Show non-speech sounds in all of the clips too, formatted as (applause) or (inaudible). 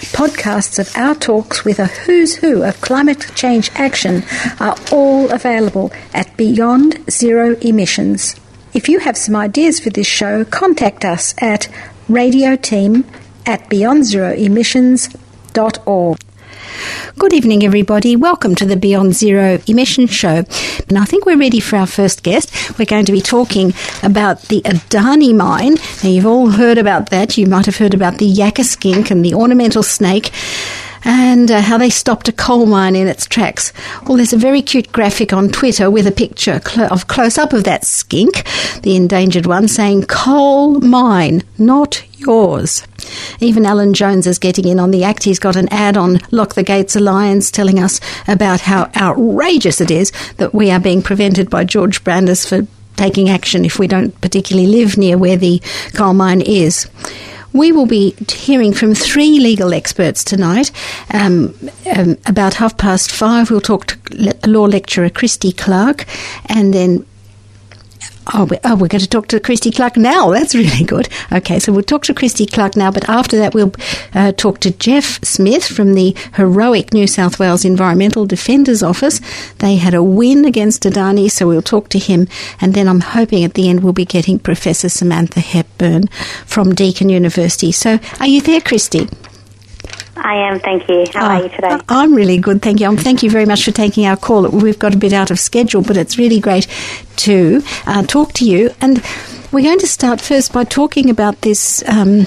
Podcasts of our talks with a who's who of climate change action are all available at Beyond Zero Emissions. If you have some ideas for this show, contact us at radioteam at beyondzeroemissions.org. Good evening, everybody. Welcome to the Beyond Zero Emissions Show. And I think we're ready for our first guest. We're going to be talking about the Adani mine. Now, you've all heard about that. You might have heard about the yakka skink and the ornamental snake and uh, how they stopped a coal mine in its tracks. Well, there's a very cute graphic on Twitter with a picture cl- of close up of that skink, the endangered one, saying coal mine, not yours. Even Alan Jones is getting in on the act. He's got an ad on Lock the Gates Alliance telling us about how outrageous it is that we are being prevented by George Brandis for taking action if we don't particularly live near where the coal mine is. We will be hearing from three legal experts tonight. Um, um, about half past five, we'll talk to law lecturer Christy Clark, and then Oh, we, oh, we're going to talk to Christy Clark now. That's really good. Okay, so we'll talk to Christy Clark now, but after that, we'll uh, talk to Jeff Smith from the heroic New South Wales Environmental Defenders Office. They had a win against Adani, so we'll talk to him, and then I'm hoping at the end we'll be getting Professor Samantha Hepburn from Deakin University. So, are you there, Christy? I am, thank you. How oh, are you today? I'm really good, thank you. Um, thank you very much for taking our call. We've got a bit out of schedule, but it's really great to uh, talk to you. And we're going to start first by talking about this. Um,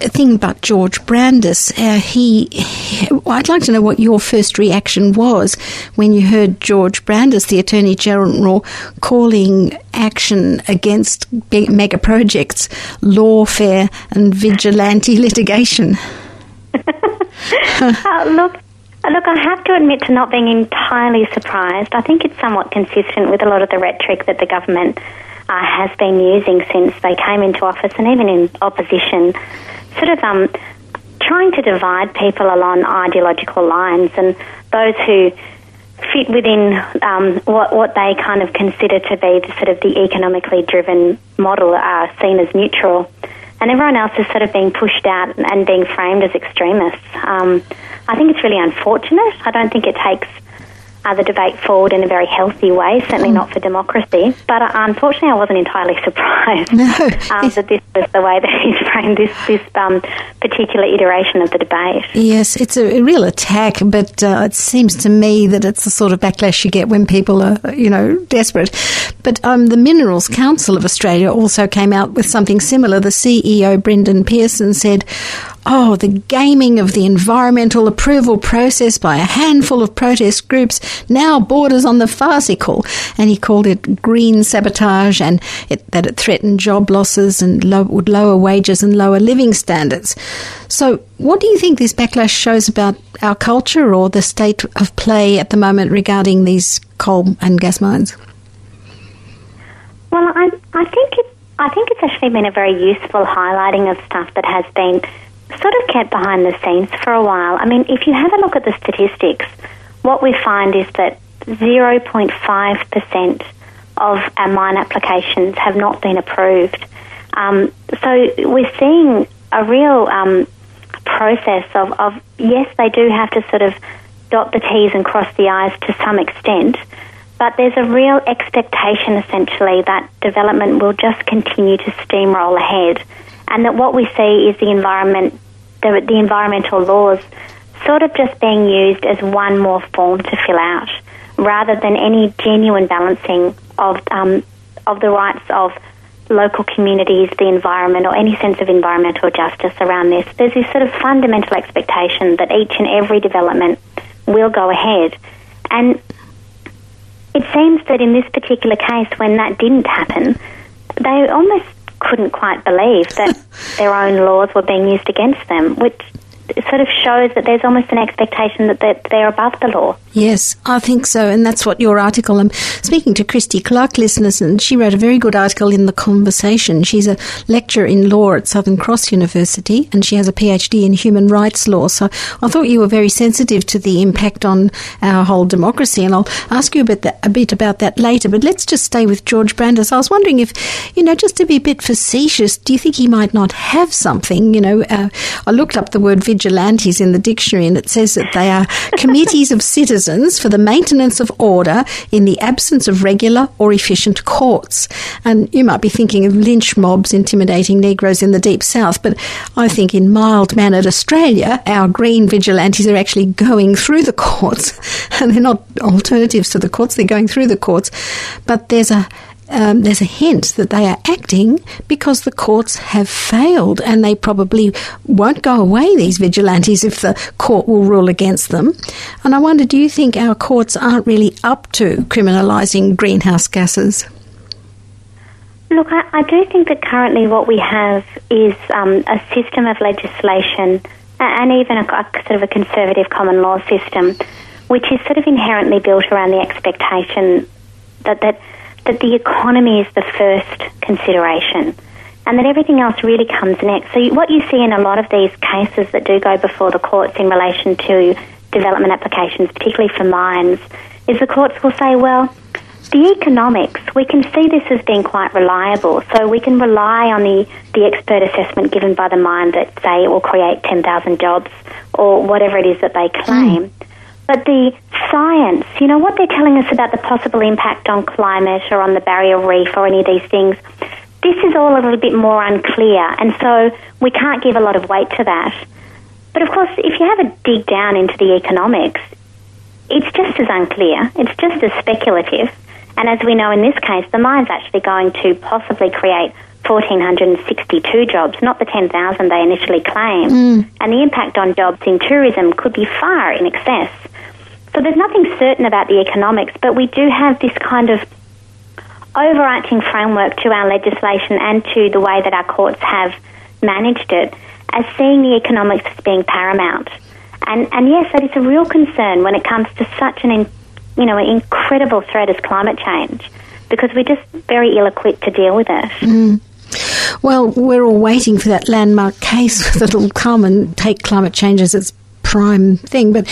thing about George Brandis. Uh, he, he, I'd like to know what your first reaction was when you heard George Brandis, the Attorney General, calling action against mega projects lawfare and vigilante (laughs) litigation. (laughs) uh, look, Look, I have to admit to not being entirely surprised. I think it's somewhat consistent with a lot of the rhetoric that the government uh, has been using since they came into office and even in opposition sort of um, trying to divide people along ideological lines, and those who fit within um, what what they kind of consider to be the sort of the economically driven model are seen as neutral, and everyone else is sort of being pushed out and being framed as extremists. Um, I think it's really unfortunate. I don't think it takes uh, the debate forward in a very healthy way, certainly mm. not for democracy. But uh, unfortunately, I wasn't entirely (laughs) surprised no, um, that this was the way that he's (laughs) framed this, this um, particular iteration of the debate. Yes, it's a, real attack, but uh, it seems to me that it's the sort of backlash you get when people are, you know, desperate. But um, the Minerals Council of Australia also came out with something similar. The CEO, Brendan Pearson, said, Oh, the gaming of the environmental approval process by a handful of protest groups now borders on the farcical. And he called it green sabotage and it, that it threatened job losses and would lower wages and lower living standards. So, what do you think this backlash shows about our culture or the state of play at the moment regarding these coal and gas mines? Well, I, I think it, I think it's actually been a very useful highlighting of stuff that has been sort of kept behind the scenes for a while. I mean, if you have a look at the statistics, what we find is that 0.5% of our mine applications have not been approved. Um, so we're seeing a real um, process of, of, yes, they do have to sort of dot the T's and cross the I's to some extent, but there's a real expectation essentially that development will just continue to steamroll ahead and that what we see is the environment, the, the environmental laws sort of just being used as one more form to fill out rather than any genuine balancing of um, of the rights of local communities, the environment, or any sense of environmental justice around this. There's this sort of fundamental expectation that each and every development will go ahead. And it seems that in this particular case, when that didn't happen, they almost couldn't quite believe that (laughs) their own laws were being used against them, which sort of shows that there's almost an expectation that they're, they're above the law. Yes, I think so, and that's what your article. I'm speaking to Christy Clark, listeners, and she wrote a very good article in the Conversation. She's a lecturer in law at Southern Cross University, and she has a PhD in human rights law. So I thought you were very sensitive to the impact on our whole democracy, and I'll ask you a bit, that, a bit about that later. But let's just stay with George Brandis. I was wondering if, you know, just to be a bit facetious, do you think he might not have something? You know, uh, I looked up the word vigilantes in the dictionary, and it says that they are (laughs) committees of citizens for the maintenance of order in the absence of regular or efficient courts. And you might be thinking of lynch mobs intimidating Negroes in the deep south, but I think in mild mannered Australia, our green vigilantes are actually going through the courts, (laughs) and they're not alternatives to the courts, they're going through the courts. But there's a um, there's a hint that they are acting because the courts have failed and they probably won't go away, these vigilantes, if the court will rule against them. And I wonder, do you think our courts aren't really up to criminalising greenhouse gases? Look, I, I, do think that currently what we have is um, a system of legislation and even a, a sort of a conservative common law system, which is sort of inherently built around the expectation that, that that the economy is the first consideration and that everything else really comes next. So, what you see in a lot of these cases that do go before the courts in relation to development applications, particularly for mines, is the courts will say, well, the economics, we can see this as being quite reliable, so we can rely on the, the expert assessment given by the mine that say it will create 10,000 jobs or whatever it is that they claim. Mm. But the science, you know, what they're telling us about the possible impact on climate or on the barrier reef or any of these things, this is all a little bit more unclear, and so we can't give a lot of weight to that. But of course, if you have a dig down into the economics, it's just as unclear, it's just as speculative. And as we know in this case, the mine's actually going to possibly create 1,462 jobs, not the 10,000 they initially claimed. Mm. And the impact on jobs in tourism could be far in excess. So there's nothing certain about the economics, but we do have this kind of overarching framework to our legislation and to the way that our courts have managed it as seeing the economics as being paramount. And, and yes, that is a real concern when it comes to such an, in, you know, an incredible threat as climate change because we're just very ill equipped to deal with it. Mm. Well, we're all waiting for that landmark case (laughs) that'll come and take climate change as its prime thing, but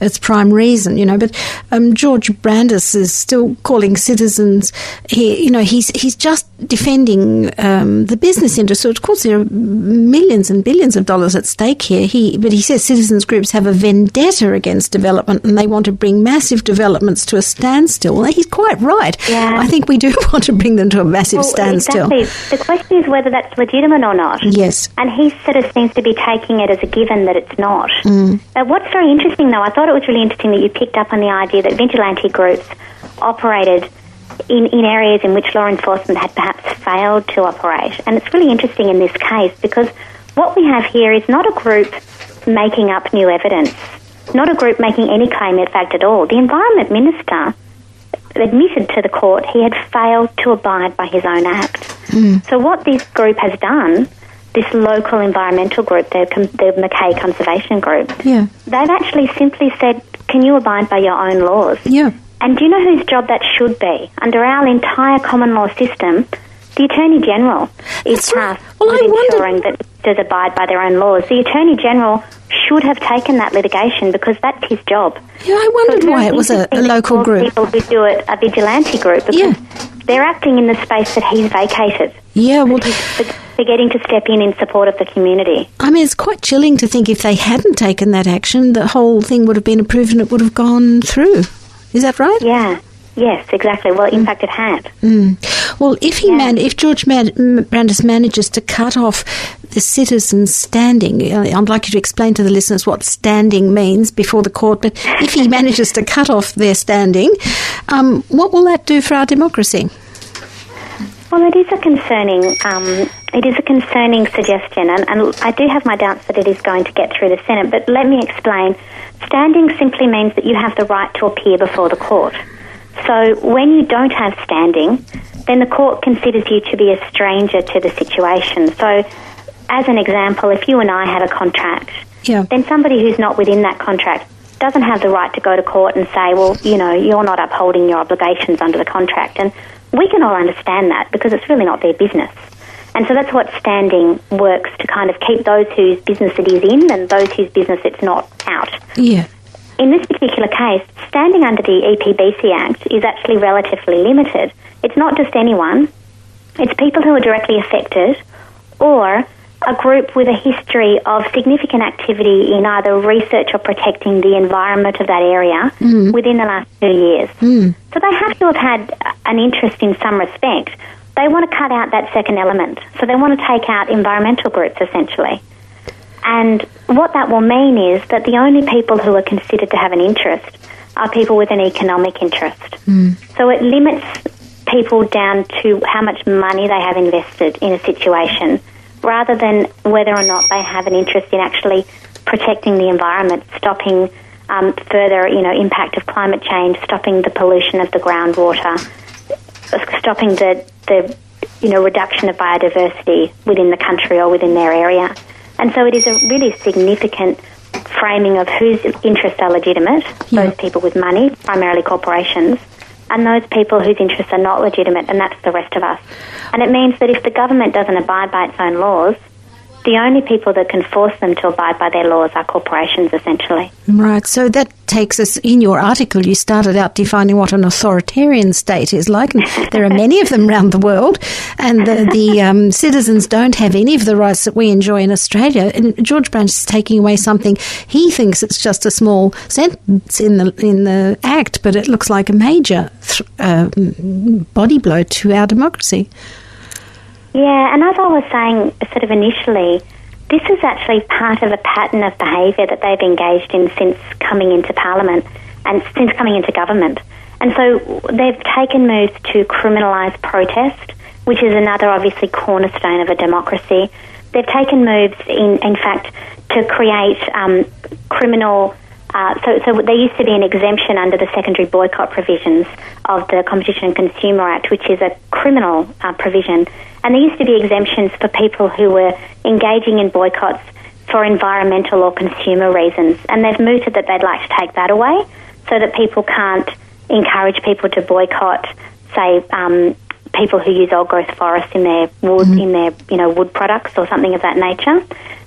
its prime reason, you know. But um, George Brandis is still calling citizens. He, you know, he's he's just defending um, the business industry. Of course, there are millions and billions of dollars at stake here. He, but he says citizens groups have a vendetta against development, and they want to bring massive developments to a standstill. Well, he's quite right. Yeah. I think we do (laughs) want to bring them to a massive well, standstill. Exactly. The question is whether that's legitimate or not. Yes. And he sort of seems to be taking it as a given that it's not. Mm. Uh, what's very interesting, though, I thought it was really interesting that you picked up on the idea that vigilante groups operated in, in areas in which law enforcement had perhaps failed to operate. And it's really interesting in this case because what we have here is not a group making up new evidence, not a group making any claim of fact at all. The Environment Minister admitted to the court he had failed to abide by his own act. Mm. So what this group has done this local environmental group, the, the Mackay Conservation Group, yeah. they've actually simply said, can you abide by your own laws? Yeah. And do you know whose job that should be? Under our entire common law system, the Attorney General is tasked well, with ensuring wondered... that does abide by their own laws. The Attorney General should have taken that litigation because that's his job. Yeah, I wondered so why it was a, a local group. People who do it a vigilante group yeah. They're acting in the space that he's vacated. Yeah, well, they're getting to step in in support of the community. I mean, it's quite chilling to think if they hadn't taken that action, the whole thing would have been approved and it would have gone through. Is that right? Yeah. Yes, exactly. Well, in fact, it had. Mm. Well, if he Yeah. man, if George man- Brandis manages to cut off the citizens' standing, uh, I'd like you to explain to the listeners what standing means before the court. But if he (laughs) manages to cut off their standing, um, what will that do for our democracy? Well, it is a concerning, um, it is a concerning suggestion, and, and I do have my doubts that it is going to get through the Senate. But let me explain. Standing simply means that you have the right to appear before the court. So when you don't have standing, then the court considers you to be a stranger to the situation. So, as an example, if you and I had a contract, Yeah. then somebody who's not within that contract doesn't have the right to go to court and say, well, you know, you're not upholding your obligations under the contract. And we can all understand that because it's really not their business. And so that's what standing works to kind of keep those whose business it is in and those whose business it's not out. Yeah. In this particular case, standing under the EPBC Act is actually relatively limited. It's not just anyone, it's people who are directly affected or a group with a history of significant activity in either research or protecting the environment of that area mm. within the last two years. Mm. So they have to have had an interest in some respect. They want to cut out that second element. So they want to take out environmental groups essentially. And what that will mean is that the only people who are considered to have an interest are people with an economic interest. So it limits people down to how much money they have invested in a situation rather than whether or not they have an interest in actually protecting the environment, stopping um, further, you know, impact of climate change, stopping the pollution of the groundwater, stopping the, the you know reduction of biodiversity within the country or within their area. And so it is a really significant framing of whose interests are legitimate, Yeah. those people with money, primarily corporations, and those people whose interests are not legitimate, and that's the rest of us. And it means that if the government doesn't abide by its own laws, the only people that can force them to abide by their laws are corporations, essentially. Right. So that takes us in your article. You started out defining what an authoritarian state is like, and (laughs) there are many of them around the world, and the, the um, citizens don't have any of the rights that we enjoy in Australia. And George Brandis is taking away something he thinks it's just a small sentence in the in the act, but it looks like a major th- uh, body blow to our democracy. Yeah, and as I was saying sort of initially, this is actually part of a pattern of behaviour that they've engaged in since coming into Parliament and since coming into government. And so they've taken moves to criminalise protest, which is another obviously cornerstone of a democracy. They've taken moves, in, in fact, to create um, criminal uh, so, so there used to be an exemption under the secondary boycott provisions of the Competition and Consumer Act, which is a criminal uh, provision. And there used to be exemptions for people who were engaging in boycotts for environmental or consumer reasons. And they've mooted that they'd like to take that away so that people can't encourage people to boycott, say, um, people who use old growth forests in their wood, mm-hmm. in their you know wood products or something of that nature.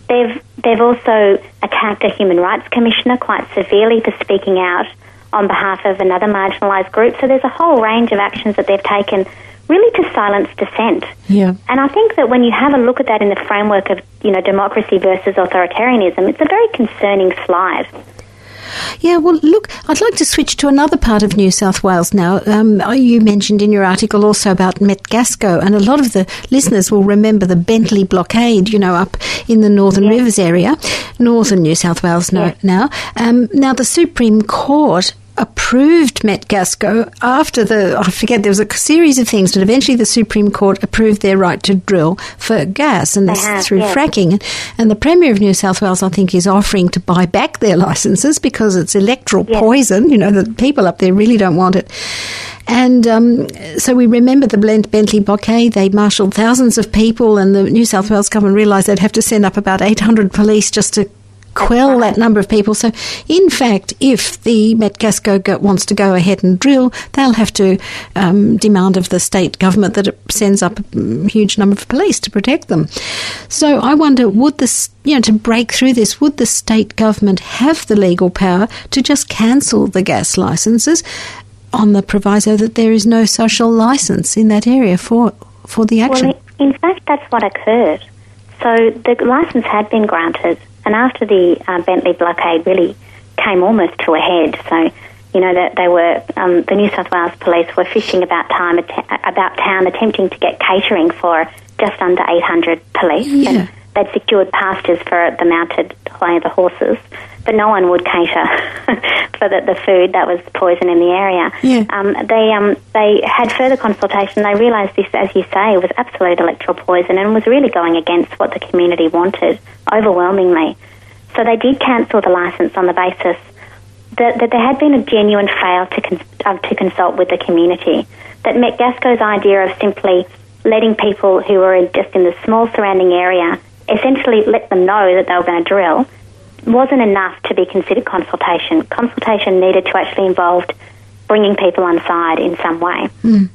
They've they've also attacked a human rights commissioner quite severely for speaking out on behalf of another marginalised group. So there's a whole range of actions that they've taken really to silence dissent. Yeah. And I think that when you have a look at that in the framework of you know democracy versus authoritarianism, it's a very concerning slide. Yeah, well, look, I'd like to switch to another part of New South Wales now. Um, you mentioned in your article also about Metgasco, and a lot of the listeners will remember the Bentley blockade, you know, up in the Northern Rivers area, northern New South Wales no, now. Um, now, the Supreme Court approved Metgasco after the, I forget, there was a series of things, but eventually the Supreme Court approved their right to drill for gas, and this have, through yeah. fracking. And the Premier of New South Wales, I think, is offering to buy back their licences because it's electoral Yes. poison. You know, the people up there really don't want it. And um, so we remember the Blent Bentley blockade. They marshalled thousands of people, and the New South Wales government realised they'd have to send up about 800 police just to quell that number of people. So, in fact, if the Metgasco go, wants to go ahead and drill, they'll have to um, demand of the state government that it sends up a huge number of police to protect them. So, I wonder, would this, you know, to break through this, would the state government have the legal power to just cancel the gas licenses on the proviso that there is no social license in that area for for the action? Well, in fact, that's what occurred. So the license had been granted, and after the uh, Bentley blockade really came almost to a head, so you know, that they were um, the New South Wales Police were fishing about time about town, attempting to get catering for just under 800 police. Yeah. And they'd secured pastures for the mounted play of the horses, but no one would cater (laughs) for the, the, food that was poison in the area. Yeah. Um, they um, they had further consultation. They realised this, as you say, was absolute electoral poison and was really going against what the community wanted overwhelmingly. So they did cancel the licence on the basis that, that there had been a genuine fail to, cons- uh, to consult with the community. That Metgasco's idea of simply letting people who were in, just in the small surrounding area essentially let them know that they were going to drill wasn't enough to be considered consultation. Consultation needed to actually involve bringing people on side in some way. Mm.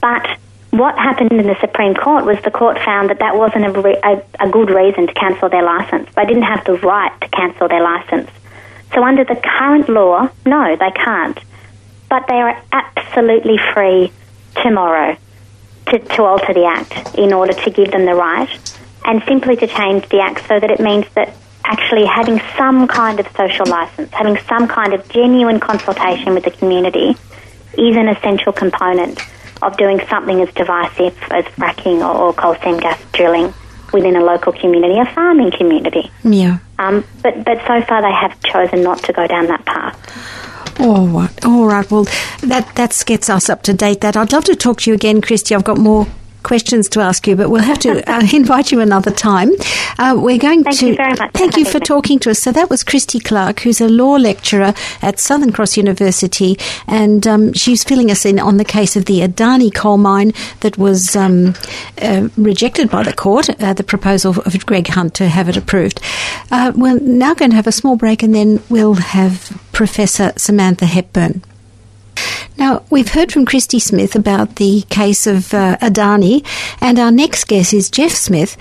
But what happened in the Supreme Court was the court found that that wasn't a, re- a, a good reason to cancel their licence. They didn't have the right to cancel their licence. So under the current law, no, they can't. But they are absolutely free tomorrow to, to alter the Act in order to give them the right and simply to change the Act so that it means that actually having some kind of social license, having some kind of genuine consultation with the community is an essential component of doing something as divisive as fracking or, or coal seam gas drilling within a local community, a farming community. Yeah. Um, but but so far they have chosen not to go down that path. All right, all right. Well, that that gets us up to date. That I'd love to talk to you again, Christy. I've got more questions to ask you, but we'll have to (laughs) uh, invite you another time. Uh, we're going thank to you very much. thank you for talking to us. So that was Christy Clark, who's a law lecturer at Southern Cross University, and um, she's filling us in on the case of the Adani coal mine that was um, uh, rejected by the court. Uh, the proposal of Greg Hunt to have it approved. Uh, we're now going to have a small break, and then we'll have Professor Samantha Hepburn. Now, we've heard from Christy Smith about the case of uh, Adani, and our next guest is Jeff Smith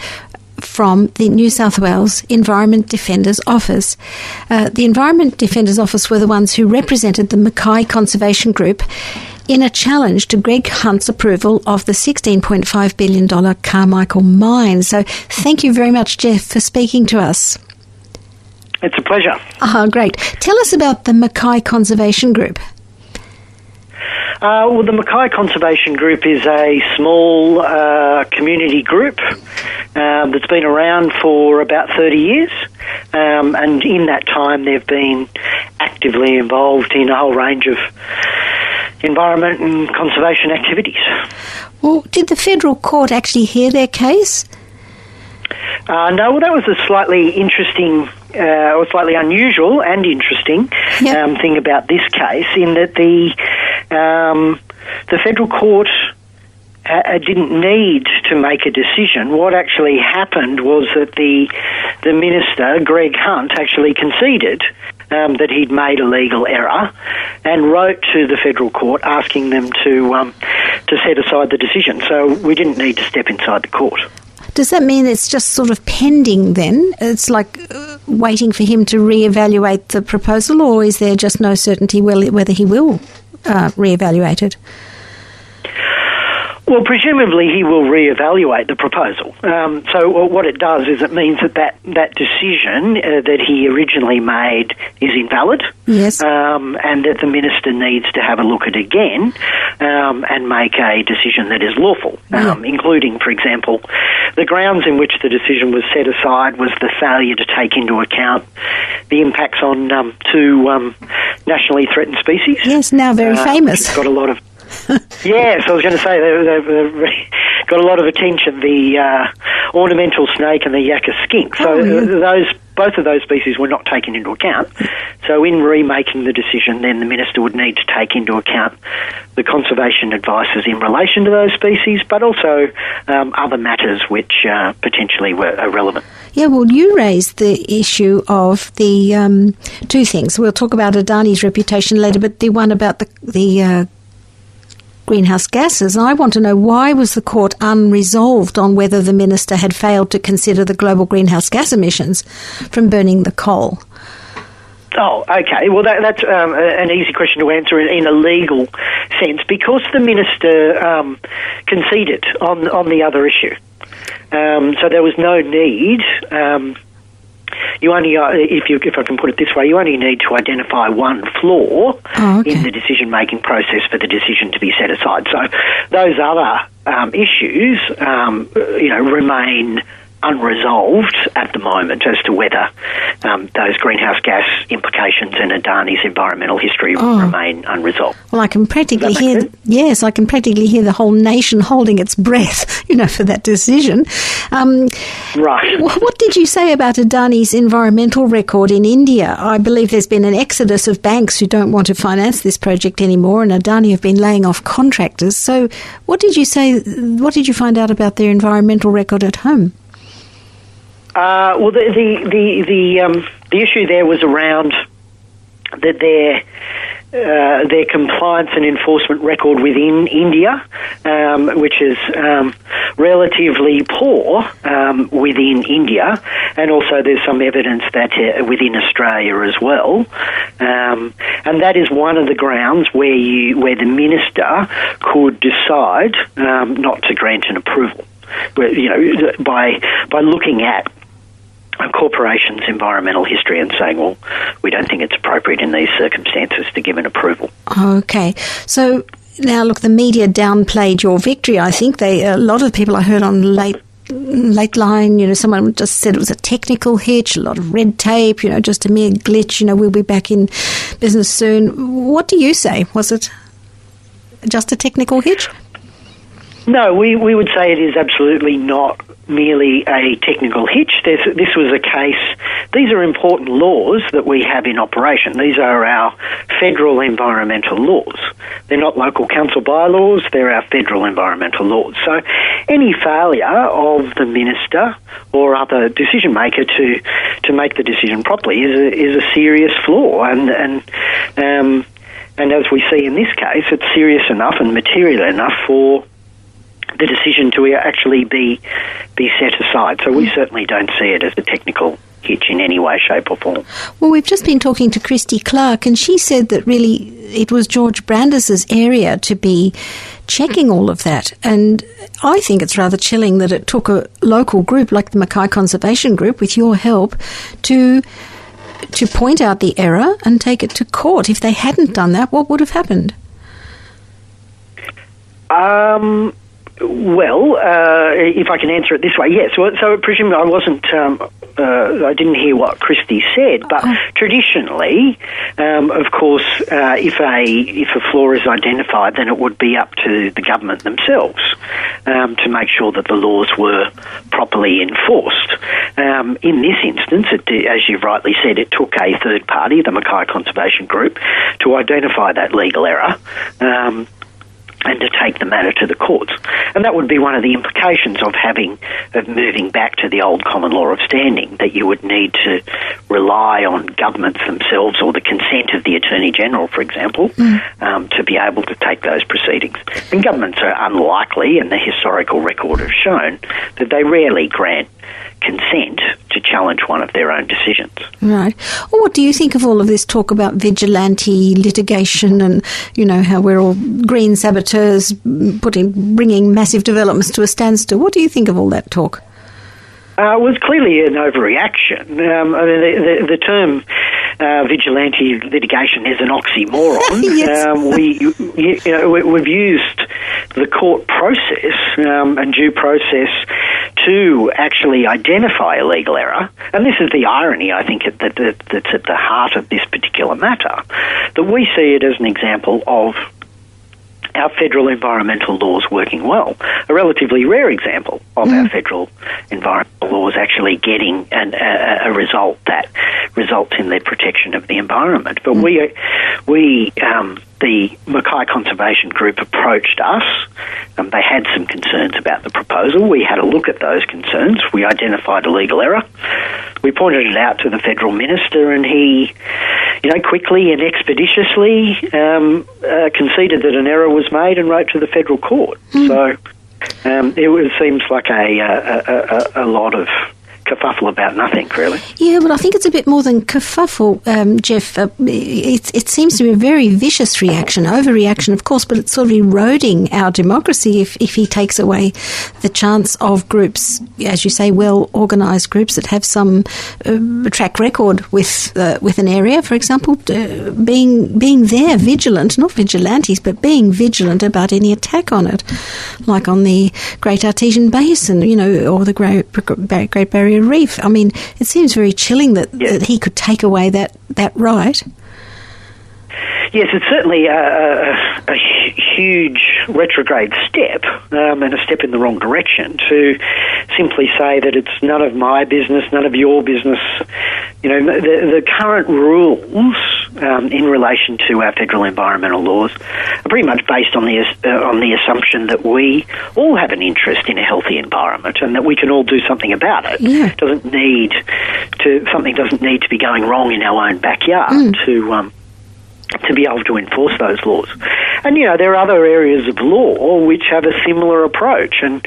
from the New South Wales Environment Defenders Office. Uh, the Environment Defenders Office were the ones who represented the Mackay Conservation Group in a challenge to Greg Hunt's approval of the $16.5 billion Carmichael mine. So, thank you very much, Jeff, for speaking to us. It's a pleasure. Ah, great. Tell us about the Mackay Conservation Group. Uh, well, the Mackay Conservation Group is a small uh, community group um, that's been around for about 30 years, um, and in that time they've been actively involved in a whole range of environment and conservation activities. Well, did the federal court actually hear their case? Uh, no, well, that was a slightly interesting uh, or slightly unusual and interesting Yep. um, thing about this case, in that the um, the federal court uh, didn't need to make a decision. What actually happened was that the the minister, Greg Hunt, actually conceded um, that he'd made a legal error and wrote to the federal court asking them to um, to set aside the decision. So we didn't need to step inside the court. Does that mean it's just sort of pending then? It's like uh, waiting for him to reevaluate the proposal, or is there just no certainty whether he will uh, reevaluate it? Well, presumably he will reevaluate the proposal. Um, so what it does is it means that that, that decision uh, that he originally made is invalid. Yes. Um, and that the minister needs to have a look at it again um, and make a decision that is lawful, um, including, for example, the grounds in which the decision was set aside was the failure to take into account the impacts on um, two um, nationally threatened species. Yes, now very Uh, famous. Got a lot of. (laughs) yes, I was going to say they've, they've, (laughs) got a lot of attention. The uh, ornamental snake and the yakka skink. So Oh, yeah. uh, those both of those species were not taken into account. So in remaking the decision, then the minister would need to take into account the conservation advices in relation to those species, but also um, other matters which uh, potentially were relevant. Yeah, well, you raised the issue of the um, two things. We'll talk about Adani's reputation later, but the one about the the uh, greenhouse gases. And I want to know why was the court unresolved on whether the minister had failed to consider the global greenhouse gas emissions from burning the coal. Oh, okay. Well, that, that's um, an easy question to answer in, a legal sense because the minister um, conceded on on the other issue. Um, so there was no need um, you only, uh, if you, if I can put it this way, you only need to identify one flaw Oh, okay. in the decision-making process for the decision to be set aside. So those other um, issues, um, you know, remain unresolved at the moment as to whether um, those greenhouse gas implications and Adani's environmental history Oh. remain unresolved. Well, I can practically Does that make hear. sense? Yes, I can practically hear the whole nation holding its breath, (laughs) you know, for that decision. Um, Right. wh- what did you say about Adani's environmental record in India? I believe there's been an exodus of banks who don't want to finance this project anymore, and Adani have been laying off contractors. So, what did you say? What did you find out about their environmental record at home? Uh, well, the the the the, um, the issue there was around that their uh, their compliance and enforcement record within India, um, which is um, relatively poor um, within India, and also there's some evidence that uh, within Australia as well, um, and that is one of the grounds where you where the minister could decide um, not to grant an approval. You know, by by looking at a corporation's environmental history and saying, well, we don't think it's appropriate in these circumstances to give an approval. Okay, so now look, the media downplayed your victory. I think they a lot of people I heard on late. Lateline, you know, someone just said it was a technical hitch, a lot of red tape, you know, just a mere glitch. You know, we'll be back in business soon. What do you say? Was it just a technical hitch? No, we, we would say it is absolutely not merely a technical hitch. This was a case, these are important laws that we have in operation. These are our federal environmental laws. They're not local council bylaws, they're our federal environmental laws. So any failure of the minister or other decision maker to, to make the decision properly is a, is a serious flaw. And, and, um, and as we see in this case, it's serious enough and material enough for the decision to actually be be set aside. So we certainly don't see it as a technical hitch in any way, shape, or form. Well, we've just been talking to Christy Clark, and she said that really it was George Brandis's area to be checking all of that. And I think it's rather chilling that it took a local group like the Mackay Conservation Group, with your help, to to point out the error and take it to court. If they hadn't done that, what would have happened? Um. Well, uh, if I can answer it this way, yes. So, so presumably I wasn't, um, uh, I didn't hear what Christy said, but traditionally, um, of course, uh, if a if a flaw is identified, then it would be up to the government themselves um, to make sure that the laws were properly enforced. Um, in this instance, it, as you've rightly said, it took a third party, the Mackay Conservation Group, to identify that legal error. And to take the matter to the courts. And that would be one of the implications of having, of moving back to the old common law of standing, that you would need to rely on governments themselves or the consent of the Attorney General, for example, um, to be able to take those proceedings. And governments are unlikely, and the historical record has shown, that they rarely grant consent to challenge one of their own decisions. Right. Well, what do you think of all of this talk about vigilante litigation and, you know, how we're all green saboteurs putting, bringing massive developments to a standstill? What do you think of all that talk? Uh, it was clearly an overreaction. Um, I mean, the, the, the term uh, vigilante litigation is an oxymoron. (laughs) Yes. um, we, you, you know, we, we've used the court process um, and due process to actually identify a legal error. And this is the irony, I think, that, that, that's at the heart of this particular matter. That we see it as an example of our federal environmental laws working well. A relatively rare example of our federal environmental laws actually getting an, a, a result that results in their protection of the environment. But we, we, um, the Mackay Conservation Group approached us. Um, they had some concerns about the proposal. We had a look at those concerns. We identified a legal error. We pointed it out to the federal minister, and he, you know, quickly and expeditiously um, uh, conceded that an error was made and wrote to the federal court. So um, it was, seems like a, a, a, a lot of kerfuffle about nothing, really. Yeah, but I think it's a bit more than kerfuffle, um, Jeff. Uh, it, it seems to be a very vicious reaction, overreaction, of course, but it's sort of eroding our democracy if, if he takes away the chance of groups, as you say, well organised groups that have some uh, track record with uh, with an area, for example, uh, being being there, vigilant, not vigilantes, but being vigilant about any attack on it, like on the Great Artesian Basin, you know, or the Great, Great Barrier Reef. I mean, it seems very chilling that, yes. that he could take away that, that right. Yes, it's certainly a, a, a huge retrograde step um, and a step in the wrong direction to simply say that it's none of my business, none of your business. You know, the, the current rules um, in relation to our federal environmental laws are pretty much based on the uh, on the assumption that we all have an interest in a healthy environment and that we can all do something about it. Yeah. It doesn't need to something doesn't need to be going wrong in our own backyard mm. to um, to be able to enforce those laws. And you know there are other areas of law which have a similar approach, and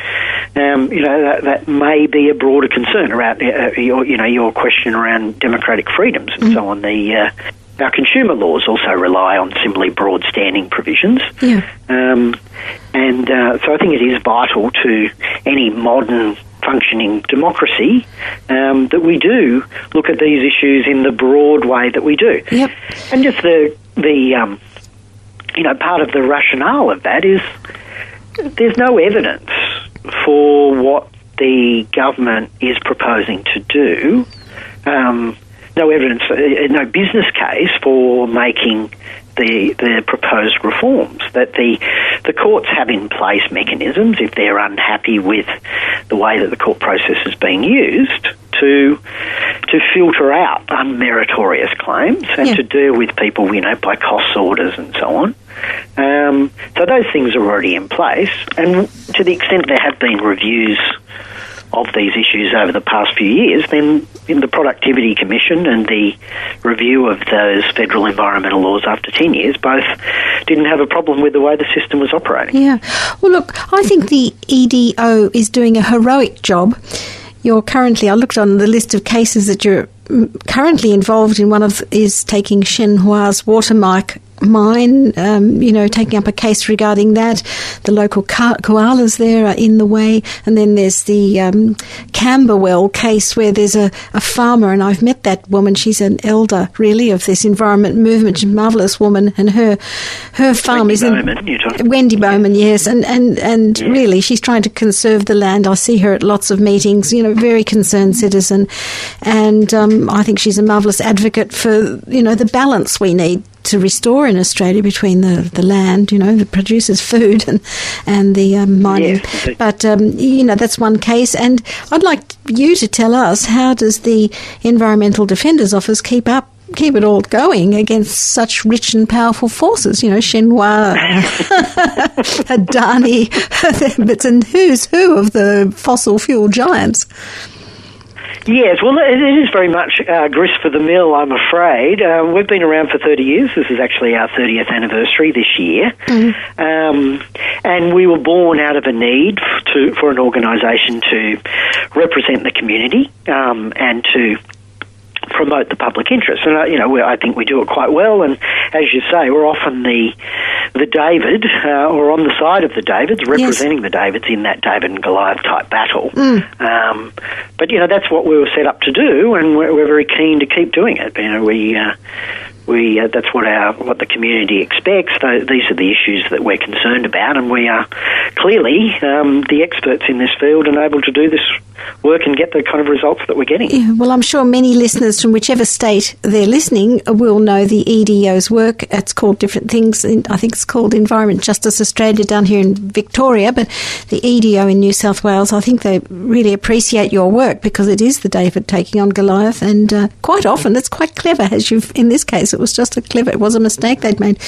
um, you know that, that, may be a broader concern around uh, your you know your question around democratic freedoms and mm. so on. The uh, our consumer laws also rely on similarly broad standing provisions. Yeah. Um, and uh, so I think it is vital to any modern functioning democracy um, that we do look at these issues in the broad way that we do. Yep. And just the the um, you know part of the rationale of that is there's no evidence for what the government is proposing to do. Um, no evidence, uh, no business case for making the the proposed reforms. That the the courts have in place mechanisms if they're unhappy with the way that the court process is being used to to filter out unmeritorious claims and yeah. to deal with people, you know, by cost orders and so on. Um, so those things are already in place, and to the extent there have been reviews of these issues over the past few years, then in the Productivity Commission and the review of those federal environmental laws after 10 years both didn't have a problem with the way the system was operating. Yeah. Well, look, I think the EDO is doing a heroic job. You're currently, I looked on the list of cases that you're mm, currently involved in. One of is taking Shenhua's Watermark mine, um, you know, taking up a case regarding that. The local koalas there are in the way. And then there's the um, Camberwell case where there's a, a, farmer, and I've met that woman. She's an elder, really, of this environment movement. She's a marvellous woman. And her her farm Wendy is Bowman, in. Wendy Bowman, yes. And, and, and yeah. really, she's trying to conserve the land. I see her at lots of meetings, you know, very concerned citizen. And um, I think she's a marvellous advocate for, you know, the balance we need to restore in Australia between the, the land, you know, that produces food and and the um, mining. Yes. But um, you know, that's one case. And I'd like you to tell us how does the Environmental Defenders Office keep up keep it all going against such rich and powerful forces. You know, Shenhua, (laughs) Adani, (laughs) it's a who's who of the fossil fuel giants. Yes, well, it is very much uh, grist for the mill, I'm afraid. Um, we've been around for 30 years. This is actually our 30th anniversary this year. Mm-hmm. Um, and we were born out of a need to, for an organisation to represent the community um, and to promote the public interest. And uh, you know, I think we do it quite well. And as you say, we're often the the David uh, or on the side of the Davids, representing yes. the Davids in that David and Goliath type battle. Mm. Um, but you know, that's what we were set up to do, and we're, we're very keen to keep doing it. You know, we. Uh, we uh, that's what our what the community expects. These are the issues that we're concerned about, and we are clearly um, the experts in this field and able to do this work and get the kind of results that we're getting. Yeah, well, I'm sure many listeners from whichever state they're listening will know the EDO's work. It's called different things. I think it's called Environment Justice Australia down here in Victoria, but the EDO in New South Wales, I think they really appreciate your work because it is the David taking on Goliath, and uh, quite often it's quite clever, as you've in this case. It was just a clever, it was a mistake they'd made.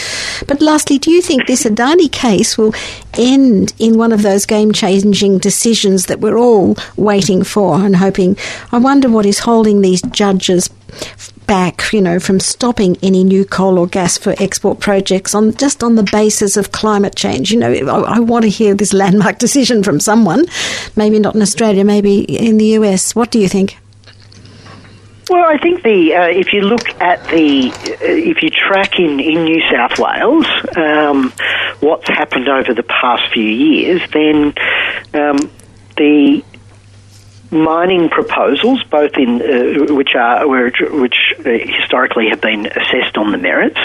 But lastly, do you think this Adani case will end in one of those game changing decisions that we're all waiting for and hoping? I wonder what is holding these judges back, you know, from stopping any new coal or gas for export projects on just on the basis of climate change. You know, I, I want to hear this landmark (laughs) decision from someone, maybe not in Australia, maybe in the US. What do you think? Well, I think the uh, if you look at the uh, if you track in, in New South Wales um, what's happened over the past few years, then um, the mining proposals, both in uh, which are which uh, historically have been assessed on the merits,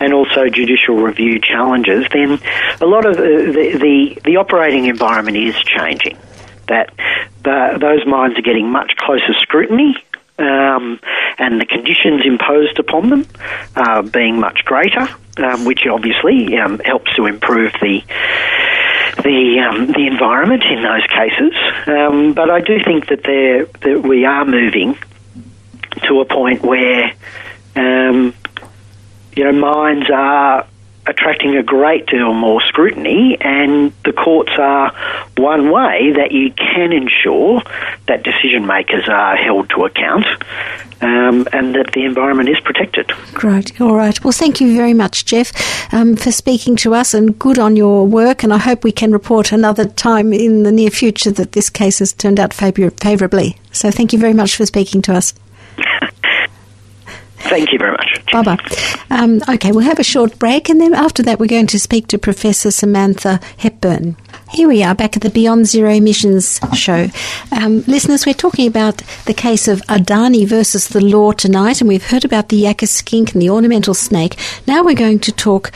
and also judicial review challenges, then a lot of the the, the operating environment is changing. That the, those mines are getting much closer scrutiny. Um, and the conditions imposed upon them are being much greater, um, which obviously um, helps to improve the the um, the environment in those cases. Um, but I do think that there that we are moving to a point where um, you know mines are attracting a great deal more scrutiny, and the courts are one way that you can ensure that decision makers are held to account um, and that the environment is protected. Great. All right. Well, thank you very much, Jeff, um, for speaking to us and good on your work. And I hope we can report another time in the near future that this case has turned out favourably. So thank you very much for speaking to us. Thank you very much. Bye. Um, okay, we'll have a short break, and then after that, we're going to speak to Professor Samantha Hepburn. Here we are back at the Beyond Zero Emissions show. Um, listeners, we're talking about the case of Adani versus the law tonight, and we've heard about the yakka skink and the ornamental snake. Now we're going to talk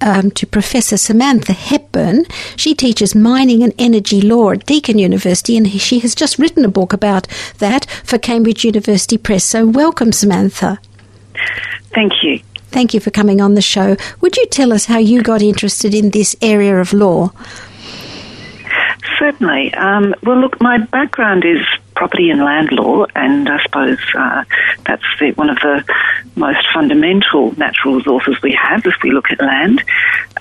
um, to Professor Samantha Hepburn. She teaches mining and energy law at Deakin University, and she has just written a book about that for Cambridge University Press. So, welcome, Samantha. Thank you. Thank you for coming on the show. Would you tell us how you got interested in this area of law? Certainly. Um, well, look, my background is property and land law, and I suppose uh, that's the, one of the most fundamental natural resources we have if we look at land.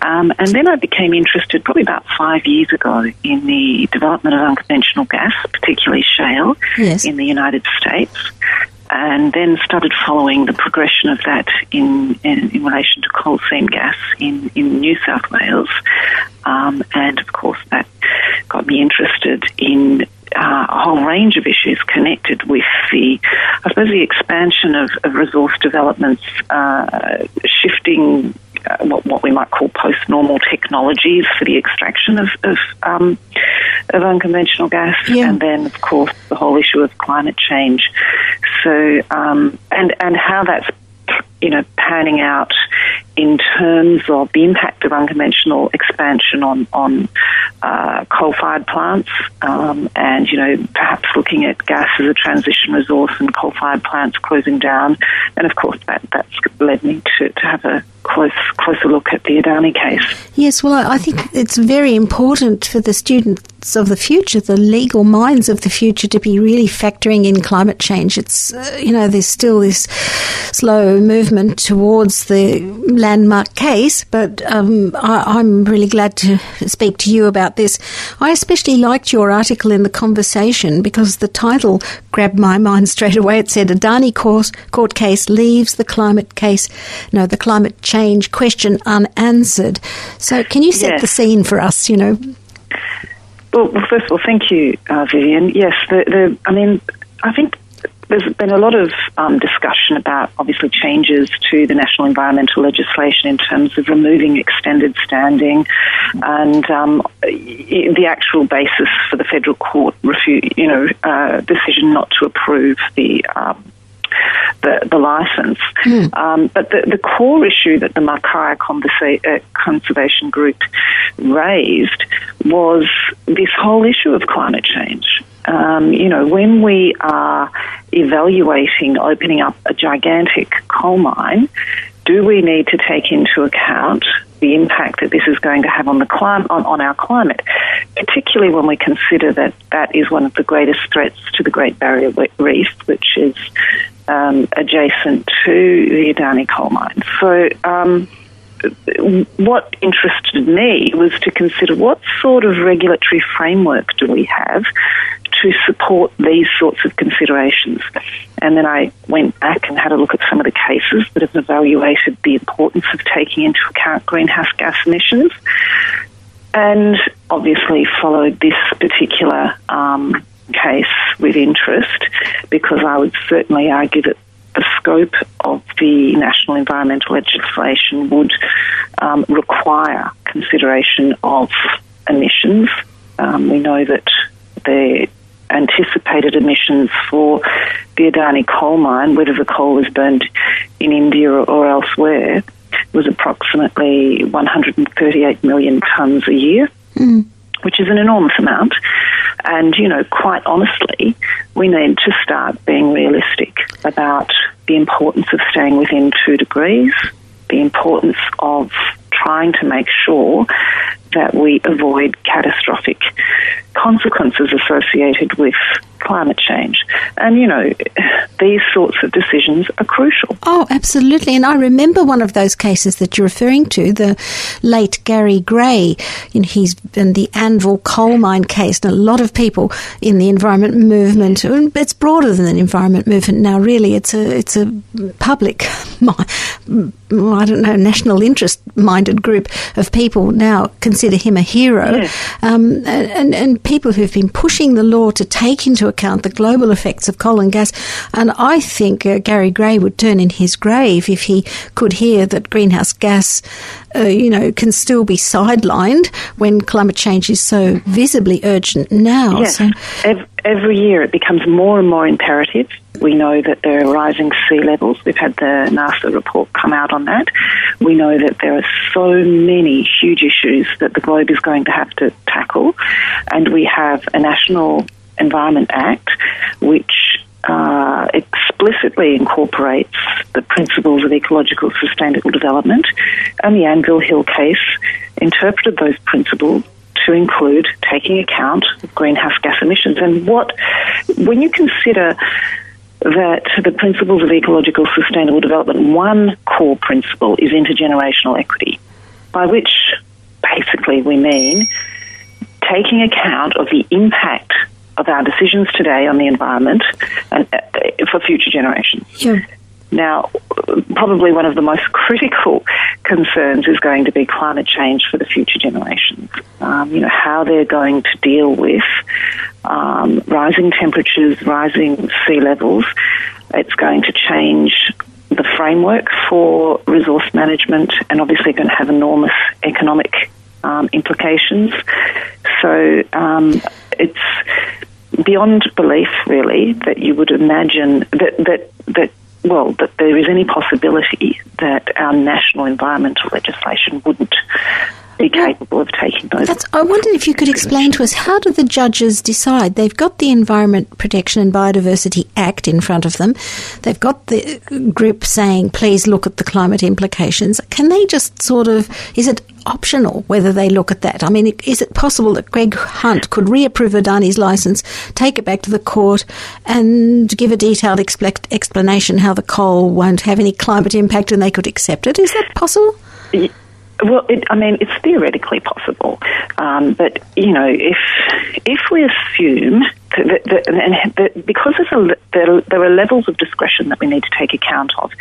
Um, and then I became interested probably about five years ago in the development of unconventional gas, particularly shale, yes. in the United States and then started following the progression of that in, in, in relation to coal seam gas in, in New South Wales. Um, and of course, that got me interested in uh, a whole range of issues connected with the, I suppose, the expansion of, of resource developments, uh, shifting uh, what, what, we might call post-normal technologies for the extraction of of, um, of unconventional gas, yeah. and then of course the whole issue of climate change. So um, and and how that's you know panning out in terms of the impact of unconventional expansion on on uh, coal-fired plants, um, and you know perhaps looking at gas as a transition resource and coal-fired plants closing down, and of course that that's led me to, to have a close closer look at the Adani case. Yes, well, I think it's very important for the students of the future, the legal minds of the future, to be really factoring in climate change. It's uh, you know there's still this slow movement towards the landmark case, but um, I, am really glad to speak to you about this. I especially liked your article in the conversation because the title grabbed my mind (laughs) straight away. It said Adani court, court case leaves the climate case, no, the climate change question unanswered. So, can you set yes. the scene for us? You know. Well, well first of all, thank you, uh, Vivian. Yes, the, the, I mean, I think there's been a lot of um, discussion about obviously changes to the national environmental legislation in terms of removing extended standing and um, the actual basis for the federal court refu- you know uh, decision not to approve the um, the, the license. Mm. Um, but the, the core issue that the Mackay Conversa- uh, Conservation Group raised was this whole issue of climate change. Um, you know, when we are evaluating opening up a gigantic coal mine, do we need to take into account the impact that this is going to have on the clim- on, on our climate, particularly when we consider that that is one of the greatest threats to the Great Barrier Reef, which is um, adjacent to the Adani coal mine. So. Um, what interested me was to consider what sort of regulatory framework do we have to support these sorts of considerations. And then I went back and had a look at some of the cases that have evaluated the importance of taking into account greenhouse gas emissions. And obviously followed this particular um, case with interest because I would certainly argue that the scope of the national environmental legislation would um, require consideration of emissions. Um, we know that the anticipated emissions for the Adani coal mine, whether the coal was burned in India or, elsewhere, was approximately 138 million tonnes a year, mm. which is an enormous amount. And, you know, quite honestly, we need to start being realistic about the importance of staying within two degrees, the importance of trying to make sure that we avoid catastrophic consequences associated with climate change. And, you know, these sorts of decisions are crucial. Oh, absolutely. And I remember one of those cases that you're referring to, the late Gary Gray. You know, he's in the Anvil coal mine case. And a lot of people in the environment movement, it's broader than an environment movement now, really. It's a, it's a public, (laughs) I don't know, national interest minded group of people now consider him a hero. Yeah. Um, and, and people who've been pushing the law to take into account the global effects of coal and gas. And I think uh, Gary Gray would turn in his grave if he could hear that greenhouse gas, uh, you know, can still be sidelined when climate change is so visibly urgent now. Yes. So, every year it becomes more and more imperative. We know that there are rising sea levels. We've had the NASA report come out on that. We know that there are so many huge issues that the globe is going to have to tackle. And we have a national Environment Act, which uh, explicitly incorporates the principles of ecological sustainable development, and the Anvil Hill case interpreted those principles to include taking account of greenhouse gas emissions. And what, when you consider that the principles of ecological sustainable development, one core principle is intergenerational equity, by which basically we mean taking account of the impact of our decisions today on the environment and uh, for future generations. Yeah. Now, probably one of the most critical concerns is going to be climate change for the future generations. Um, you know, how they're going to deal with um, rising temperatures, rising sea levels. It's going to change the framework for resource management and obviously going to have enormous economic um, implications. So um, it's beyond belief, really, that you would imagine that that that well that there is any possibility that our national environmental legislation wouldn't be capable of taking those. That's, I wonder if you could explain to us how do the judges decide? They've got the Environment Protection and Biodiversity Act in front of them. They've got the group saying, please look at the climate implications. Can they just sort of, is it optional whether they look at that? I mean, is it possible that Greg Hunt could reapprove Adani's license, take it back to the court, and give a detailed expl- explanation how the coal won't have any climate impact and they could accept it? Is that possible? Well, it, I mean, it's theoretically possible, um, but you know, if if we assume that, that, and that because a, there, there, are levels of discretion that we need to take account of,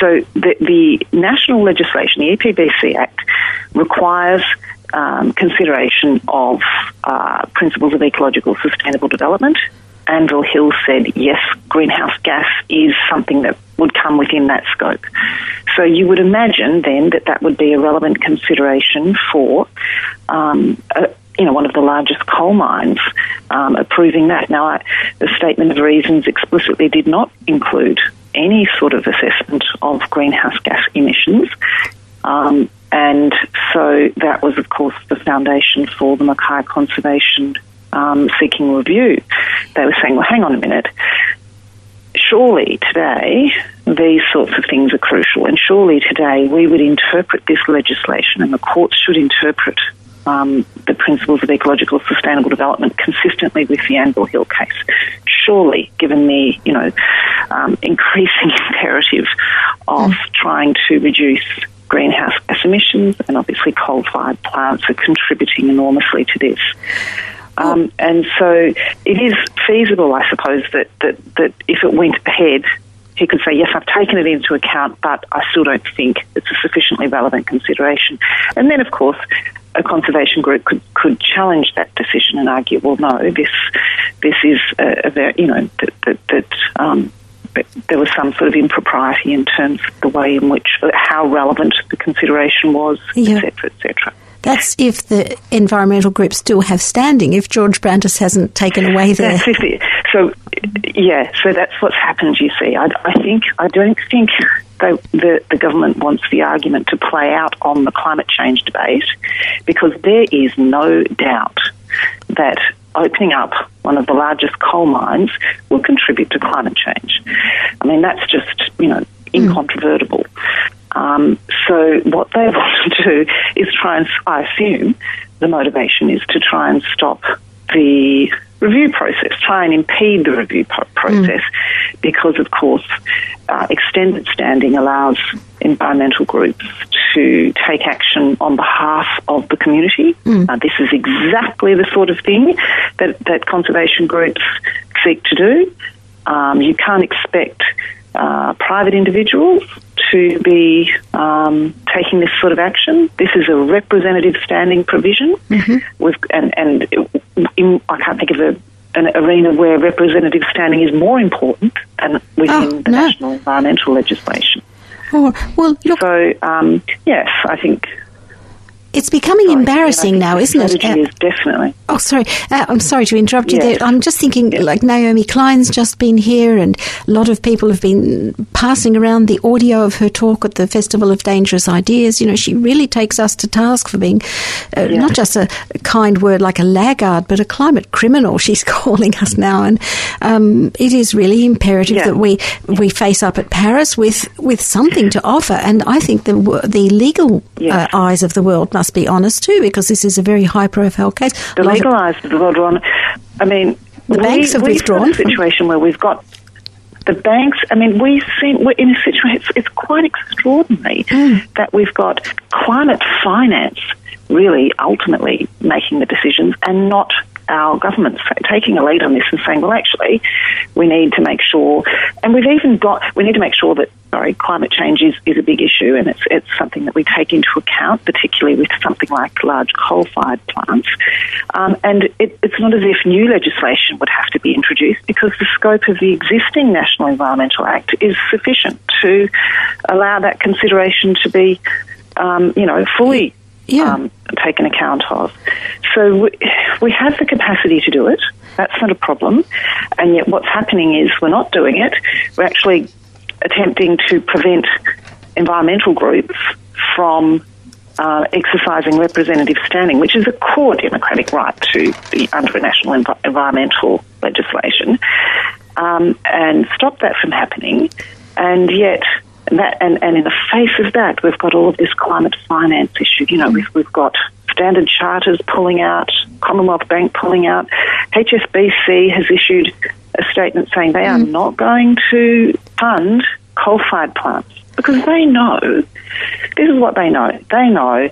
so the, the national legislation, the EPBC Act, requires um, consideration of uh, principles of ecological sustainable development Anvil Hill said, yes, greenhouse gas is something that would come within that scope. So you would imagine then that that would be a relevant consideration for, um, a, you know, one of the largest coal mines um, approving that. Now, I, the statement of reasons explicitly did not include any sort of assessment of greenhouse gas emissions. Um, and so that was, of course, the foundation for the Mackay Conservation um, seeking review, they were saying, well, hang on a minute. Surely today these sorts of things are crucial, and surely today we would interpret this legislation, and the courts should interpret um, the principles of ecological sustainable development consistently with the Anvil Hill case. Surely, given the you know um, increasing (laughs) imperative of mm. trying to reduce greenhouse gas emissions, and obviously coal-fired plants are contributing enormously to this. Um, and so it is feasible, I suppose, that, that, that if it went ahead, he could say, yes, I've taken it into account, but I still don't think it's a sufficiently relevant consideration. And then, of course, a conservation group could, could challenge that decision and argue, well, no, this this is a, a very, you know, that, that, that um, there was some sort of impropriety in terms of the way in which, how relevant the consideration was, Yeah. etc., etc. That's if the environmental groups still have standing, if George Brandis hasn't taken away their. So, yeah, so that's what's happened, you see. I, I think, I don't think they, the, the government wants the argument to play out on the climate change debate because there is no doubt that opening up one of the largest coal mines will contribute to climate change. I mean, that's just, you know, hmm. incontrovertible. Um, so what they (laughs) want to do is try and, I assume, the motivation is to try and stop the review process, try and impede the review po- process, because of course, uh, extended standing allows environmental groups to take action on behalf of the community. Uh, this is exactly the sort of thing that, that conservation groups seek to do. Um, you can't expect uh, private individuals to be um, taking this sort of action. This is a representative standing provision, with, and, and in, I can't think of a, an arena where representative standing is more important than within Oh, the no. national environmental legislation. Oh, well, look, So, um, yes, I think it's becoming embarrassing now, isn't it? Uh, is definitely. Oh, sorry. Uh, I'm sorry to interrupt you Yes. there. I'm just thinking, like Naomi Klein's just been here, and a lot of people have been passing around the audio of her talk at the Festival of Dangerous Ideas. You know, she really takes us to task for being uh, not just a kind word like a laggard, but a climate criminal. (laughs) She's calling us now, and um, it is really imperative that we we face up at Paris with with something to offer. And I think the the legal Yes. uh, eyes of the world must be honest too, because this is a very high profile case. the A lot of- legal eyes of the world are. I mean, The banks have withdrawn a situation where we've got the banks. I mean, we seem we're in a situation. It's, it's quite extraordinary Hmm. that we've got climate finance really ultimately making the decisions and not our governments taking a lead on this and saying, well, actually, we need to make sure, and we've even got, we need to make sure that, sorry, climate change is, is a big issue and it's, it's something that we take into account, particularly with something like large coal-fired plants. Um, and it, it's not as if new legislation would have to be introduced because the scope of the existing National Environmental Act is sufficient to allow that consideration to be, um, you know, fully Yeah. um, taken account of. So we, we have the capacity to do it. That's not a problem. And yet what's happening is we're not doing it. We're actually attempting to prevent environmental groups from uh, exercising representative standing, which is a core democratic right to be under national env- environmental legislation, um, and stop that from happening. And yet, that and, and in the face of that, we've got all of this climate finance issue. You know, we've, we've got Standard Chartered pulling out, Commonwealth Bank pulling out. HSBC has issued a statement saying they are mm. not going to fund coal-fired plants because they know this is what they know. They know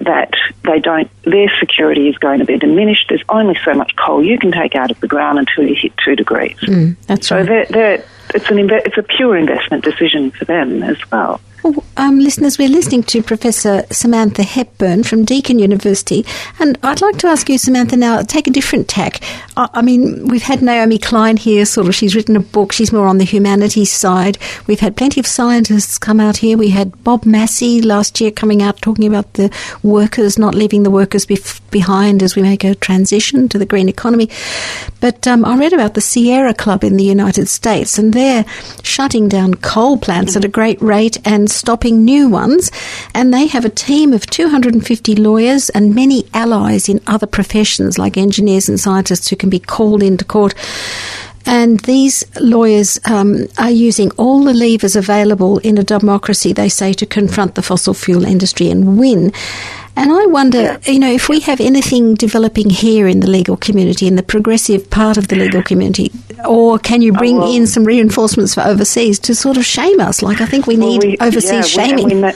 that they don't their security is going to be diminished. There's only so much coal you can take out of the ground until you hit two degrees. Mm, that's So right. they're, they're, it's an it's a pure investment decision for them as well. Well, um, listeners, we're listening to Professor Samantha Hepburn from Deakin University, and I'd like to ask you, Samantha, now take a different tack. I, I mean, we've had Naomi Klein here, sort of. She's written a book. She's more on the humanities side. We've had plenty of scientists come out here. We had Bob Massie last year coming out talking about the workers not leaving the workers bef- behind as we make a transition to the green economy. But um, I read about the Sierra Club in the United States, and they're shutting down coal plants at a great rate and stopping new ones. And they have a team of 250 lawyers and many allies in other professions like engineers and scientists who can be called into court. And these lawyers um, are using all the levers available in a democracy, they say, to confront the fossil fuel industry and win. And I wonder, you know, if we have anything developing here in the legal community, in the progressive part of the legal community, or can you bring well- in some reinforcements for overseas to sort of shame us? Like, I think we Well, need we- overseas yeah, shaming. we ma-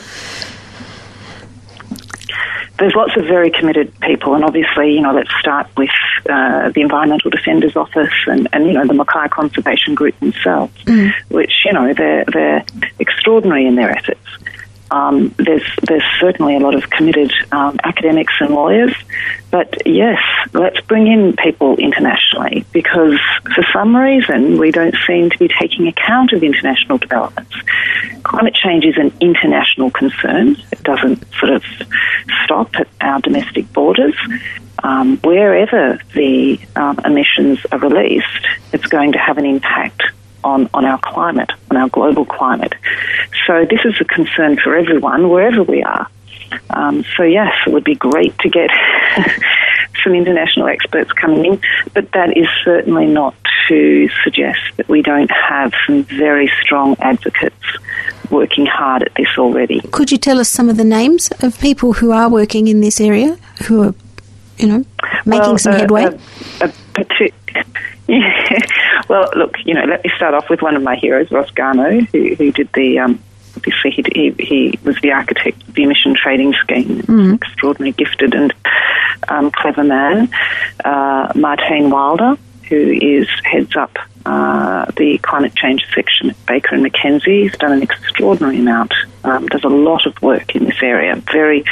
there's lots of very committed people, and obviously, you know, let's start with uh, the Environmental Defenders Office and, and you know the Mackay Conservation Group themselves, mm. which you know they're they're extraordinary in their efforts. Um, there's there's certainly a lot of committed um, academics and lawyers, but yes, let's bring in people internationally because for some reason we don't seem to be taking account of international developments. Climate change is an international concern. It doesn't sort of stop at our domestic borders. Um, wherever the um, emissions are released, it's going to have an impact on, on our climate, on our global climate. So this is a concern for everyone, wherever we are. Um, so yes, it would be great to get (laughs) some international experts coming in, but that is certainly not to suggest that we don't have some very strong advocates working hard at this already. Could you tell us some of the names of people who are working in this area, who are, you know, making well, some uh, headway? A, a partic- yeah. Well, look, you know, let me start off with one of my heroes, Ross who, who did the. Um, obviously, he, he, he, was the architect of the emission trading scheme. Mm. Extraordinarily gifted and um, clever man. Uh, Martijn Wilder, who is heads up uh, the climate change section at Baker and McKenzie. He's done an extraordinary amount. Um, does a lot of work in this area. Very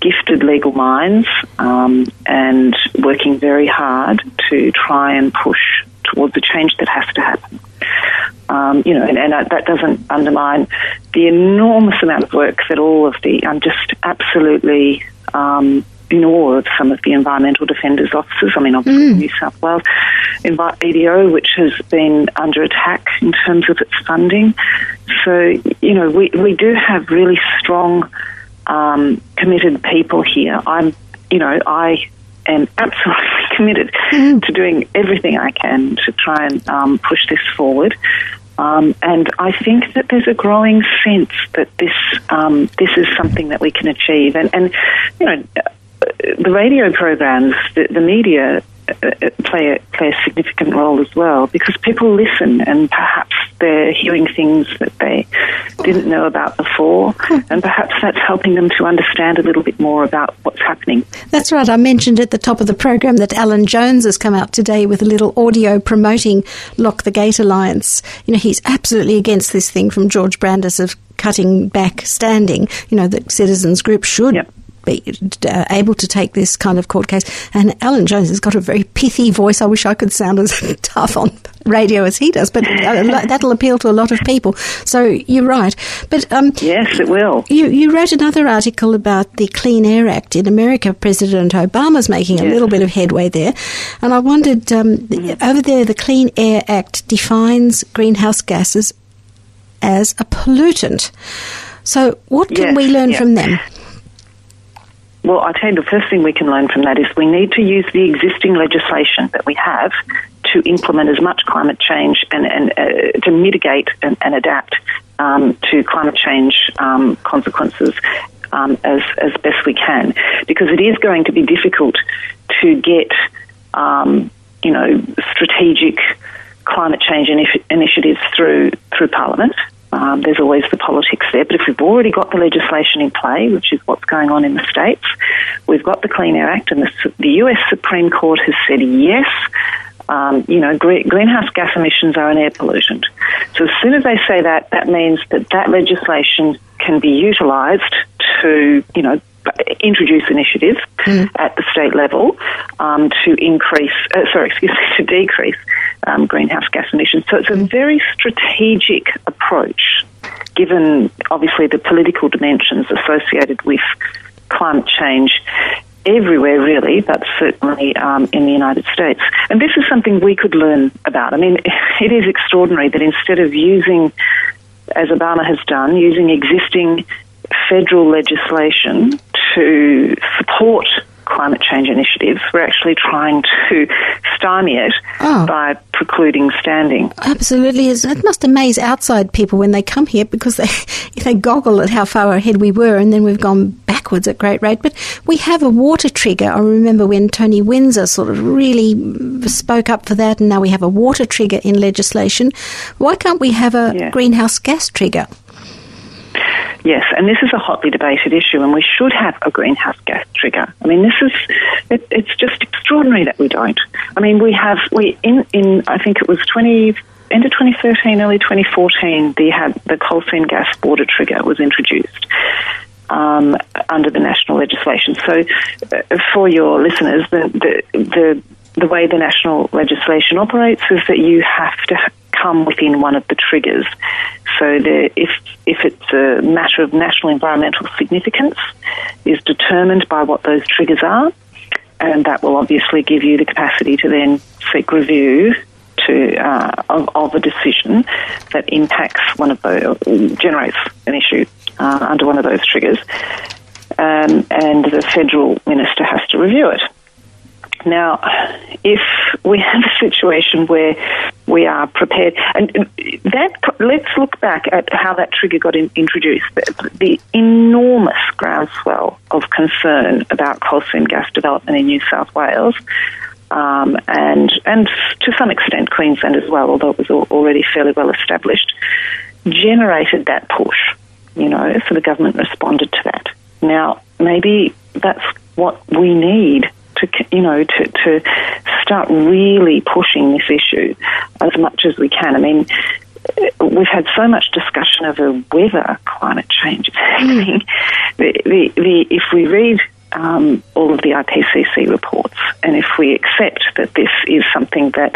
gifted legal minds, um, and working very hard to try and push towards the change that has to happen. Um, you know, and, and, that doesn't undermine the enormous amount of work that all of the, I'm just absolutely um, in awe of some of the environmental defenders officers. I mean, obviously mm. New South Wales EDO, which has been under attack in terms of its funding. So, you know, we, we do have really strong, um, committed people here. I'm, you know, I am absolutely committed mm. to doing everything I can to try and um, push this forward. Um, and I think that there's a growing sense that this um, this is something that we can achieve. And, and you know, the radio programs, the, the media uh, uh, play a, play a significant role as well because people listen and perhaps they're hearing things that they didn't know about before hmm. and perhaps that's helping them to understand a little bit more about what's happening. That's right. I mentioned at the top of the program that Alan Jones has come out today with a little audio promoting Lock the Gate Alliance. You know, he's absolutely against this thing from George Brandis of cutting back standing. You know, that citizens group should yep be uh, able to take this kind of court case. And Alan Jones has got a very pithy voice. I wish I could sound as (laughs) tough on radio as he does, but uh, that'll appeal to a lot of people. So you're right. But um, yes, it will. You you wrote another article about the Clean Air Act in America. President Obama's making yes. a little bit of headway there, and I wondered um, mm. over there the Clean Air Act defines greenhouse gases as a pollutant. So what can yes, we learn from them? Well, I tell you, the first thing we can learn from that is we need to use the existing legislation that we have to implement as much climate change and, and uh, to mitigate and, and adapt um, to climate change um, consequences um, as, as best we can. Because it is going to be difficult to get, um, you know, strategic climate change initi- initiatives through through Parliament. Um, there's always the politics there. But if we've already got the legislation in play, which is what's going on in the states, we've got the Clean Air Act, and the, the US Supreme Court has said yes. Um, you know, greenhouse gas emissions are an air pollutant. So as soon as they say that, that means that that legislation can be utilised to, you know, introduce initiatives mm. at the state level um, to increase, uh, sorry, (laughs) excuse me, to decrease um, greenhouse gas emissions. So it's a mm. very strategic approach, given obviously the political dimensions associated with climate change everywhere, really, but certainly um, in the United States. And this is something we could learn about. I mean, (laughs) it is extraordinary that instead of using, as Obama has done, using existing federal legislation to support climate change initiatives. We're actually trying to stymie it oh. by precluding standing. Absolutely. It must amaze outside people when they come here because they, (laughs) they goggle at how far ahead we were and then we've gone backwards at great rate. But we have a water trigger. I remember when Tony Windsor sort of really spoke up for that and now we have a water trigger in legislation. Why can't we have a yeah. greenhouse gas trigger? Yes, and this is a hotly debated issue, and we should have a greenhouse gas trigger. I mean, this is it, it's just extraordinary that we don't. I mean, we have we in in I think it was twenty end of 2013, early 2014, the had the coal seam gas water trigger was introduced. Um, under the national legislation. So, uh, for your listeners, the, the, the the way the national legislation operates is that you have to come within one of the triggers. So the, if if it's a matter of national environmental significance, is determined by what those triggers are, and that will obviously give you the capacity to then seek review to uh, of, of, a decision that impacts one of those generates an issue uh, under one of those triggers, um, and the federal minister has to review it. Now, if we have a situation where we are prepared, and that let's look back at how that trigger got in, introduced. The, the, enormous groundswell of concern about coal seam gas development in New South Wales, um, and and to some extent Queensland as well, although it was already fairly well established, generated that push. You know, so the government responded to that. Now, maybe that's what we need to you know to, to start really pushing this issue as much as we can. I mean, we've had so much discussion over whether climate change is happening. The, the, the, if we read um, all of the IPCC reports, and if we accept that this is something that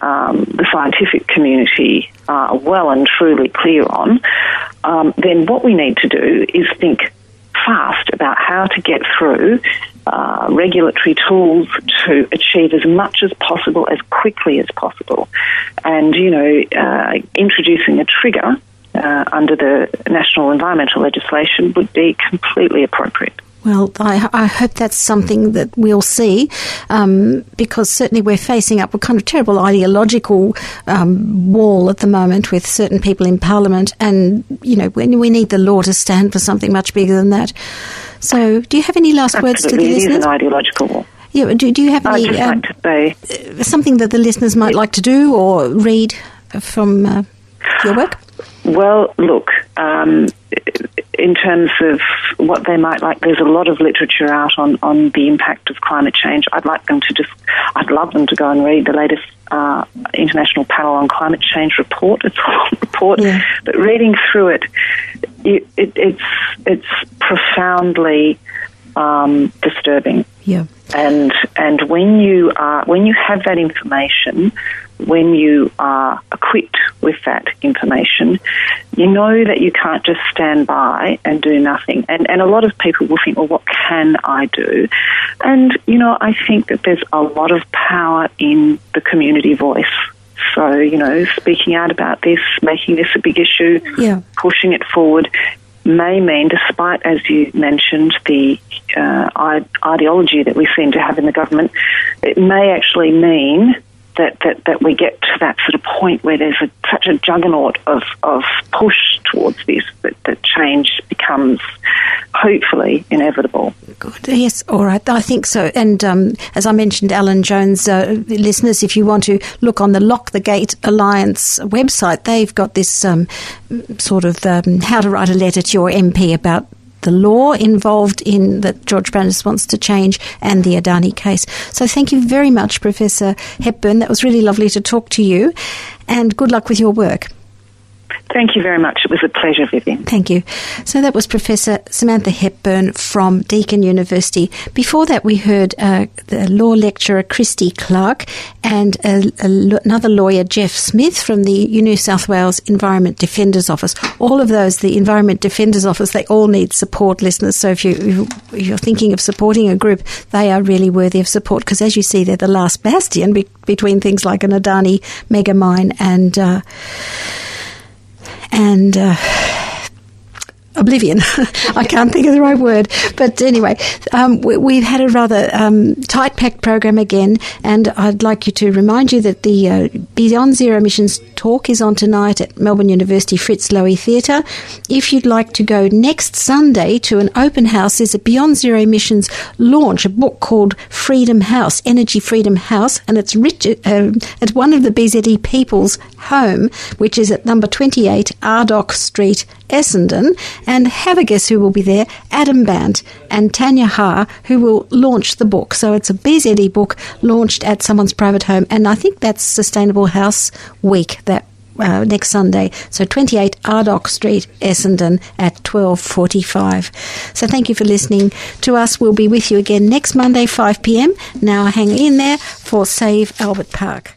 um, the scientific community are well and truly clear on, um, then what we need to do is think fast about how to get through uh, regulatory tools to achieve as much as possible as quickly as possible. And, you know, uh, introducing a trigger uh, under the national environmental legislation would be completely appropriate. Well, I, I, hope that's something that we'll see um, because certainly we're facing up a kind of terrible ideological um, wall at the moment with certain people in Parliament, and you know when we need the law to stand for something much bigger than that. So, do you have any last Absolutely. words to the it listeners? It is an ideological wall. Yeah, do, do you have any um, like something that the listeners might like to do or read from uh, your work? Well, look, um, in terms of what they might like, there's a lot of literature out on, on the impact of climate change. I'd like them to just, I'd love them to go and read the latest uh, International Panel on Climate Change report. It's a report, yeah. but reading through it, it, it it's it's profoundly um, disturbing. Yeah. And and when you are when you have that information, when you are equipped with that information, you know that you can't just stand by and do nothing. And, and a lot of people will think, well, what can I do? And, you know, I think that there's a lot of power in the community voice. So, you know, speaking out about this, making this a big issue, yeah. pushing it forward may mean, despite, as you mentioned, the uh, ideology that we seem to have in the government, it may actually mean that, that, that we get to that sort of point where there's a, such a juggernaut of, of push towards this that, that change becomes hopefully inevitable. Good. Yes, all right. I think so. And um, as I mentioned, Alan Jones, uh, listeners, if you want to look on the Lock the Gate Alliance website, they've got this um, sort of um, how to write a letter to your MP about the law involved in that George Brandis wants to change and the Adani case. So thank you very much, Professor Hepburn. That was really lovely to talk to you and good luck with your work. Thank you very much. It was a pleasure, Vivian. Thank you. So that was Professor Samantha Hepburn from Deakin University. Before that, we heard uh, the law lecturer Christy Clark and a, a, another lawyer, Jeff Smith, from the New South Wales Environment Defenders Office. All of those, the Environment Defenders Office, they all need support, listeners. So if, you, if you're thinking of supporting a group, they are really worthy of support because, as you see, they're the last bastion be- between things like an Adani mega mine and. Uh, and uh, oblivion. (laughs) I can't think of the right word. But anyway, um, we, have had a rather um, tight packed program again, and I'd like you to remind you that the uh, Beyond Zero Emissions talk is on tonight at Melbourne University Fritz Lowy Theatre. If you'd like to go next Sunday to an open house, there's a Beyond Zero Emissions launch, a book called Freedom House, Energy Freedom House, and it's rich, uh, at one of the BZE People's home, which is at number 28 Ardoch Street, Essendon, and have a guess who will be there? Adam Bandt and Tanya Ha, who will launch the book. So it's a BZE book launched at someone's private home, and I think that's Sustainable House Week that uh, next Sunday. So 28 Ardoch Street, Essendon at 12.45. So thank you for listening to us. We'll be with you again next Monday, 5 p.m. Now hang in there for Save Albert Park.